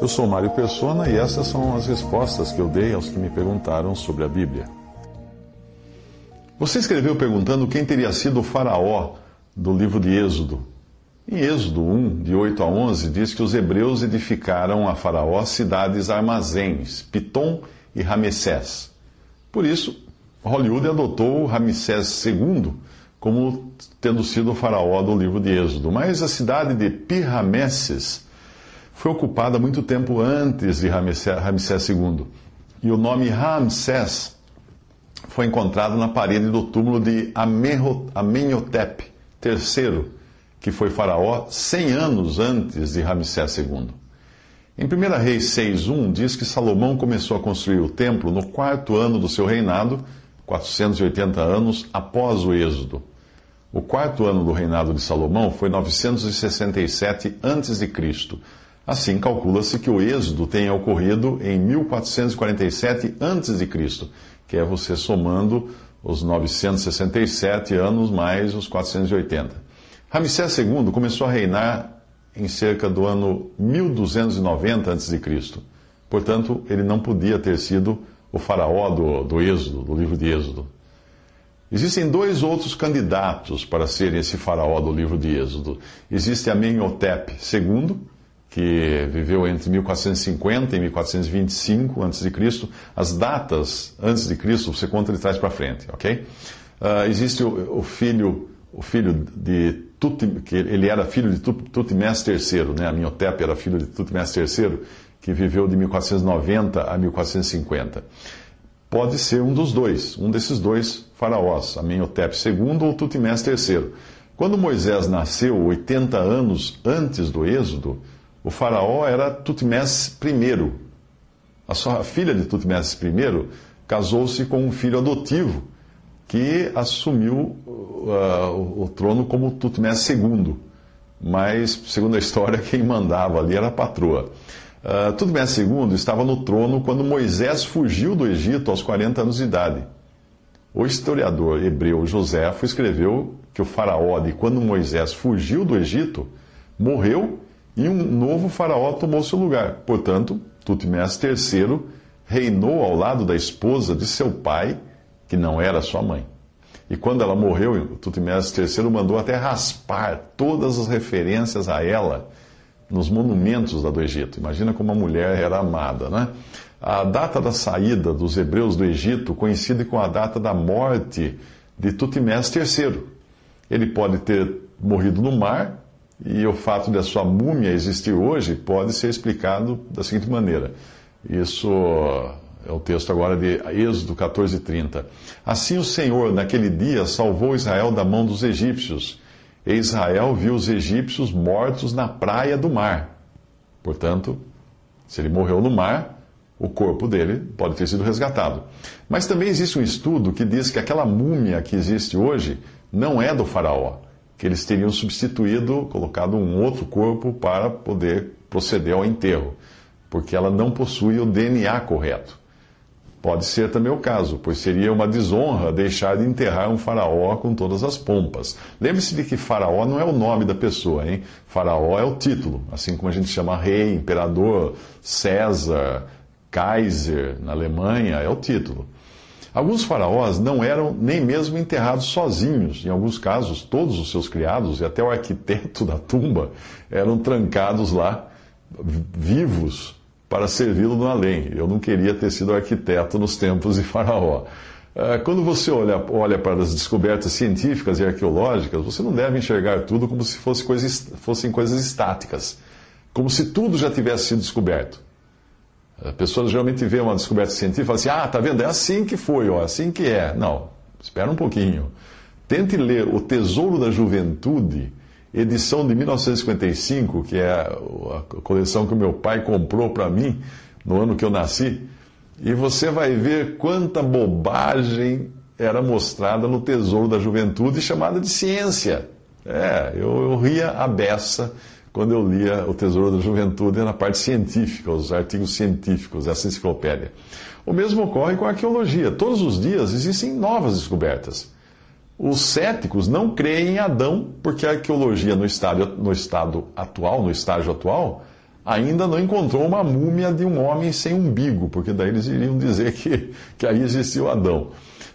Eu sou Mário Persona e essas são as respostas que eu dei aos que me perguntaram sobre a Bíblia. Você escreveu perguntando quem teria sido o faraó do livro de Êxodo. Em Êxodo 1, de 8 a 11, diz que os hebreus edificaram a faraó cidades armazéns, Pitom e Ramessés. Por isso, Hollywood adotou Ramsés II como tendo sido o faraó do livro de Êxodo. Mas a cidade de Pi-Ramesses foi ocupada muito tempo antes de Ramsés II. E o nome Ramsés foi encontrado na parede do túmulo de Amenhotep III, que foi faraó 100 anos antes de Ramsés II. Em 1 Reis 6.1 diz que Salomão começou a construir o templo no quarto ano do seu reinado, 480 anos após o Êxodo. O quarto ano do reinado de Salomão foi 967 a.C. Assim, calcula-se que o êxodo tenha ocorrido em 1447 a.C., que é você somando os 967 anos mais os 480. Ramsés II começou a reinar em cerca do ano 1290 a.C. Portanto, ele não podia ter sido o faraó do, do Êxodo, do livro de Êxodo. Existem dois outros candidatos para serem esse faraó do livro de Êxodo. Existe Amenhotep II, que viveu entre 1450 e 1425 a.C. As datas antes de Cristo você conta de trás para frente, ok? Uh, existe o, o, filho, o filho de Tutim, que ele era filho de Tutmés III, né? Amenhotep era filho de Tutmés III, que viveu de 1490 a 1450 pode ser um dos dois, um desses dois faraós, Amenhotep II ou Tutmés III. Quando Moisés nasceu 80 anos antes do Êxodo, o faraó era Tutmés I. A sua filha de Tutmés I casou-se com um filho adotivo que assumiu uh, o, o trono como Tutmés II. Mas, segundo a história, quem mandava ali era a patroa. Uh, Tutmés II estava no trono quando Moisés fugiu do Egito aos 40 anos de idade. O historiador hebreu Joséfo escreveu que o faraó de quando Moisés fugiu do Egito morreu e um novo faraó tomou seu lugar. Portanto, Tutmés III reinou ao lado da esposa de seu pai, que não era sua mãe. E quando ela morreu, Tutmés III mandou até raspar todas as referências a ela nos monumentos do Egito. Imagina como a mulher era amada, né? A data da saída dos hebreus do Egito coincide com a data da morte de Tutmés III. Ele pode ter morrido no mar e o fato de a sua múmia existir hoje pode ser explicado da seguinte maneira. Isso é o texto agora de Êxodo 14:30. Assim o Senhor naquele dia salvou Israel da mão dos egípcios e Israel viu os egípcios mortos na praia do mar. Portanto, se ele morreu no mar, o corpo dele pode ter sido resgatado. Mas também existe um estudo que diz que aquela múmia que existe hoje não é do faraó, que eles teriam substituído, colocado um outro corpo para poder proceder ao enterro, porque ela não possui o DNA correto. Pode ser também o caso, pois seria uma desonra deixar de enterrar um faraó com todas as pompas. Lembre-se de que faraó não é o nome da pessoa, hein? Faraó é o título, assim como a gente chama rei, imperador, César, Kaiser na Alemanha, é o título. Alguns faraós não eram nem mesmo enterrados sozinhos. Em alguns casos, todos os seus criados e até o arquiteto da tumba eram trancados lá, vivos, para servi-lo no além. Eu não queria ter sido arquiteto nos tempos de Faraó. Ah, quando você olha, olha para as descobertas científicas e arqueológicas, você não deve enxergar tudo como se fosse fossem coisas estáticas, como se tudo já tivesse sido descoberto. A pessoa geralmente vê uma descoberta científica e fala assim: ah, tá vendo? É assim que foi, ó, assim que é. Não, espera um pouquinho. Tente ler O Tesouro da Juventude edição de 1955, que é a coleção que o meu pai comprou para mim no ano que eu nasci, e você vai ver quanta bobagem era mostrada no Tesouro da Juventude, chamada de ciência. É, eu, eu ria a beça quando eu lia o Tesouro da Juventude na parte científica, os artigos científicos, essa enciclopédia. O mesmo ocorre com a arqueologia. Todos os dias existem novas descobertas. Os céticos não creem em Adão, porque a arqueologia no estado, no estado atual, no estágio atual, ainda não encontrou uma múmia de um homem sem umbigo, porque daí eles iriam dizer que, que aí existiu Adão.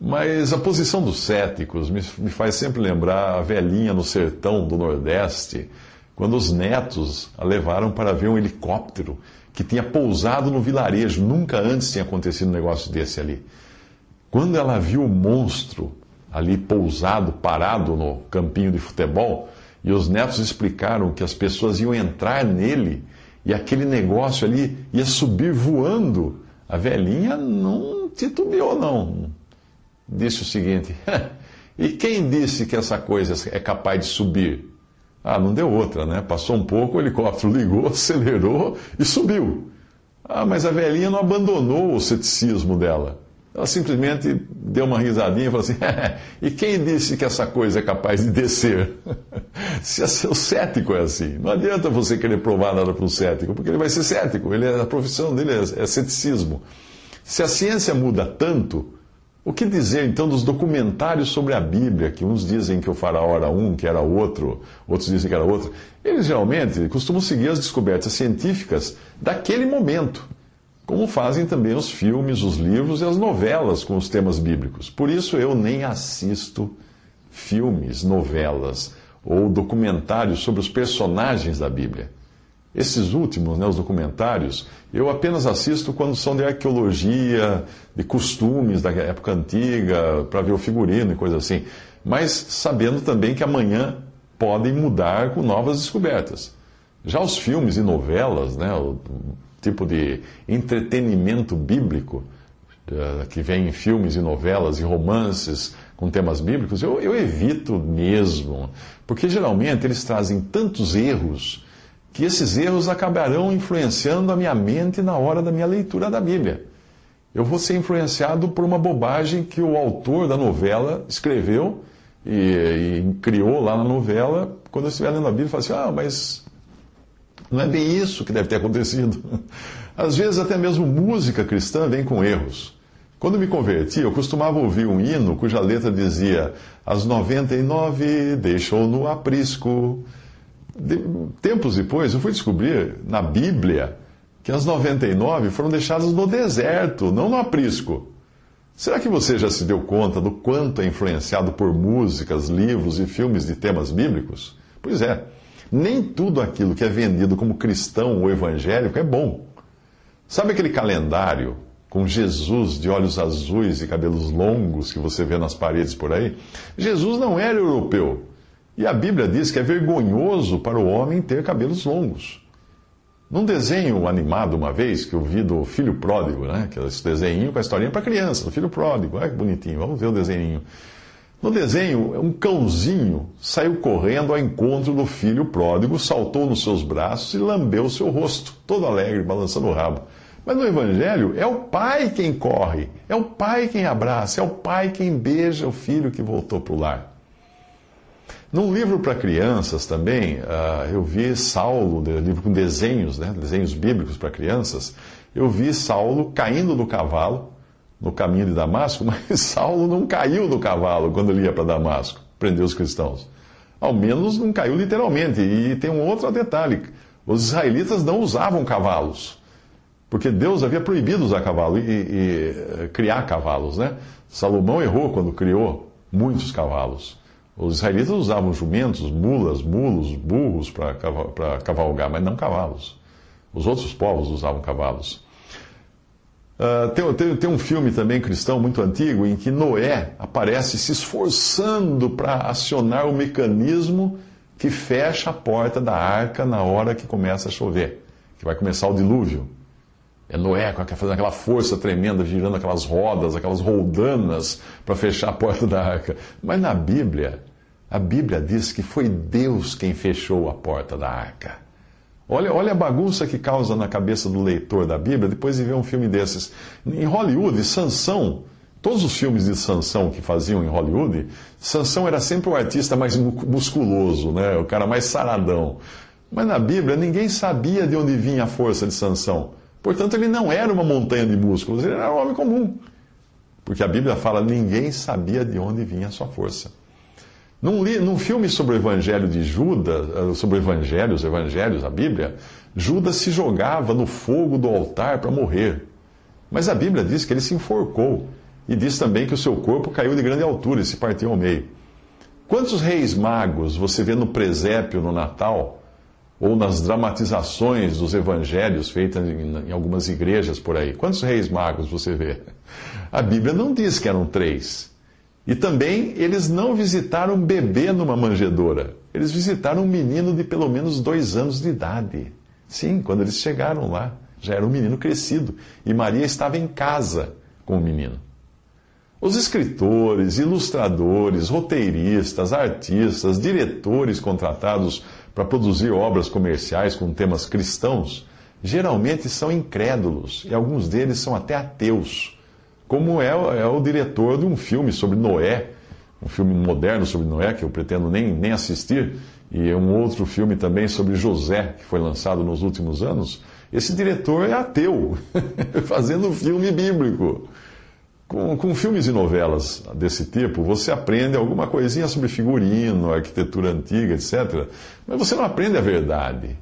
Mas a posição dos céticos me, me faz sempre lembrar a velhinha no sertão do Nordeste, quando os netos a levaram para ver um helicóptero que tinha pousado no vilarejo. Nunca antes tinha acontecido um negócio desse ali. Quando ela viu o monstro ali pousado, parado no campinho de futebol, e os netos explicaram que as pessoas iam entrar nele e aquele negócio ali ia subir voando, a velhinha não titubeou, não. Disse o seguinte: e quem disse que essa coisa é capaz de subir? Ah, não deu outra, né? Passou um pouco, o helicóptero ligou, acelerou e subiu. Ah, mas a velhinha não abandonou o ceticismo dela. Ela simplesmente deu uma risadinha e falou assim: e quem disse que essa coisa é capaz de descer? Se o cético é assim, não adianta você querer provar nada para o cético, porque ele vai ser cético, ele, a profissão dele é, é ceticismo. Se a ciência muda tanto, o que dizer então dos documentários sobre a Bíblia, que uns dizem que o faraó era um, que era outro, outros dizem que era outro? Eles geralmente costumam seguir as descobertas científicas daquele momento como fazem também os filmes, os livros e as novelas com os temas bíblicos. Por isso eu nem assisto filmes, novelas ou documentários sobre os personagens da Bíblia. Esses últimos, né, os documentários, eu apenas assisto quando são de arqueologia, de costumes da época antiga, para ver o figurino e coisa assim. Mas sabendo também que amanhã podem mudar com novas descobertas. Já os filmes e novelas, né, tipo de entretenimento bíblico uh, que vem em filmes e novelas e romances com temas bíblicos, eu, eu evito mesmo, porque geralmente eles trazem tantos erros que esses erros acabarão influenciando a minha mente na hora da minha leitura da Bíblia. Eu vou ser influenciado por uma bobagem que o autor da novela escreveu e, e criou lá na novela. Quando eu estiver lendo a Bíblia, eu falo assim: ah, mas não é bem isso que deve ter acontecido. Às vezes, até mesmo música cristã vem com erros. Quando me converti, eu costumava ouvir um hino cuja letra dizia: As 99 deixou no aprisco. De, tempos depois, eu fui descobrir na Bíblia que as 99 foram deixadas no deserto, não no aprisco. Será que você já se deu conta do quanto é influenciado por músicas, livros e filmes de temas bíblicos? Pois é. Nem tudo aquilo que é vendido como cristão ou evangélico é bom. Sabe aquele calendário com Jesus de olhos azuis e cabelos longos que você vê nas paredes por aí? Jesus não era europeu. E a Bíblia diz que é vergonhoso para o homem ter cabelos longos. Num desenho animado uma vez, que eu vi do Filho Pródigo, né? Que é esse desenho com a historinha para criança, do Filho Pródigo. Olha que bonitinho, vamos ver o desenho. No desenho, um cãozinho saiu correndo ao encontro do filho pródigo, saltou nos seus braços e lambeu seu rosto, todo alegre, balançando o rabo. Mas no Evangelho é o pai quem corre, é o pai quem abraça, é o pai quem beija o filho que voltou para o lar. Num livro para crianças também, uh, eu vi Saulo, livro com desenhos, né, desenhos bíblicos para crianças, eu vi Saulo caindo do cavalo no caminho de Damasco, mas Saulo não caiu do cavalo quando ele ia para Damasco, prender os cristãos. Ao menos não caiu literalmente. E tem um outro detalhe: os israelitas não usavam cavalos, porque Deus havia proibido usar cavalo e, e, e eh, criar cavalos, né? Salomão errou quando criou muitos cavalos. Os israelitas usavam jumentos, mulas, mulos, burros para cavalgar, mas não cavalos. Os outros povos usavam cavalos. Uh, tem, tem, tem, um filme também cristão muito antigo em que Noé aparece se esforçando para acionar o mecanismo que fecha a porta da arca na hora que começa a chover, que vai começar o dilúvio. É Noé fazendo aquela força tremenda, girando aquelas rodas, aquelas roldanas para fechar a porta da arca. Mas na Bíblia, a Bíblia diz que foi Deus quem fechou a porta da arca. Olha, olha a bagunça que causa na cabeça do leitor da Bíblia depois de ver um filme desses. Em Hollywood, Sansão, todos os filmes de Sansão que faziam em Hollywood, Sansão era sempre o artista mais musculoso, né? o cara mais saradão. Mas na Bíblia ninguém sabia de onde vinha a força de Sansão. Portanto, ele não era uma montanha de músculos, ele era um homem comum. Porque a Bíblia fala: ninguém sabia de onde vinha a sua força. Num, li, num filme sobre o evangelho de Judas, eh, sobre o os evangelhos, a Bíblia, Judas se jogava no fogo do altar para morrer. Mas a Bíblia diz que ele se enforcou. E diz também que o seu corpo caiu de grande altura e se partiu ao meio. Quantos reis magos você vê no presépio no Natal? Ou nas dramatizações dos evangelhos feitas em, algumas igrejas por aí? Quantos reis magos você vê? A Bíblia não diz que eram três. E também eles não visitaram um bebê numa manjedoura. Eles visitaram um menino de pelo menos dois anos de idade. Sim, quando eles chegaram lá, já era um menino crescido. E Maria estava em casa com o menino. Os escritores, ilustradores, roteiristas, artistas, diretores contratados para produzir obras comerciais com temas cristãos, geralmente são incrédulos e alguns deles são até ateus como é, é o diretor de um filme sobre Noé, um filme moderno sobre Noé, que eu pretendo nem, nem assistir, e um outro filme também sobre José, que foi lançado nos últimos anos. Esse diretor é ateu, fazendo filme bíblico. Com, com, filmes e novelas desse tipo, você aprende alguma coisinha sobre figurino, arquitetura antiga, etc. Mas você não aprende a verdade.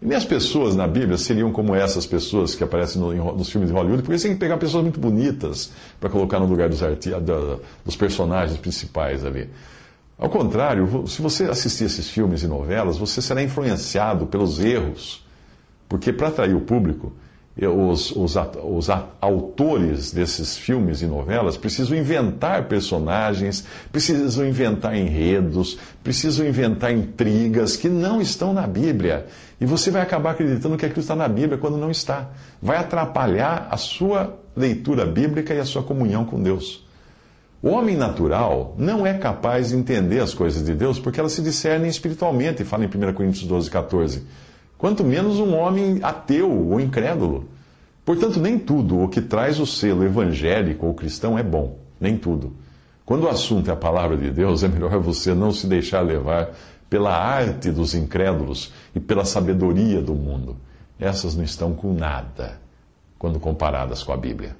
E nem as pessoas na Bíblia seriam como essas pessoas que aparecem no, nos filmes de Hollywood, porque você tem que pegar pessoas muito bonitas para colocar no lugar dos, dos personagens principais ali. Ao contrário, se você assistir esses filmes e novelas, você será influenciado pelos erros, porque para atrair o público, os, os, os, autores desses filmes e novelas precisam inventar personagens, precisam inventar enredos, precisam inventar intrigas que não estão na Bíblia. E você vai acabar acreditando que aquilo está na Bíblia quando não está. Vai atrapalhar a sua leitura bíblica e a sua comunhão com Deus. O homem natural não é capaz de entender as coisas de Deus porque elas se discernem espiritualmente, fala em 1 Coríntios 12, 14 quanto menos um homem ateu ou incrédulo. Portanto, nem tudo o que traz o selo evangélico ou cristão é bom, nem tudo. Quando o assunto é a palavra de Deus, é melhor você não se deixar levar pela arte dos incrédulos e pela sabedoria do mundo. Essas não estão com nada quando comparadas com a Bíblia.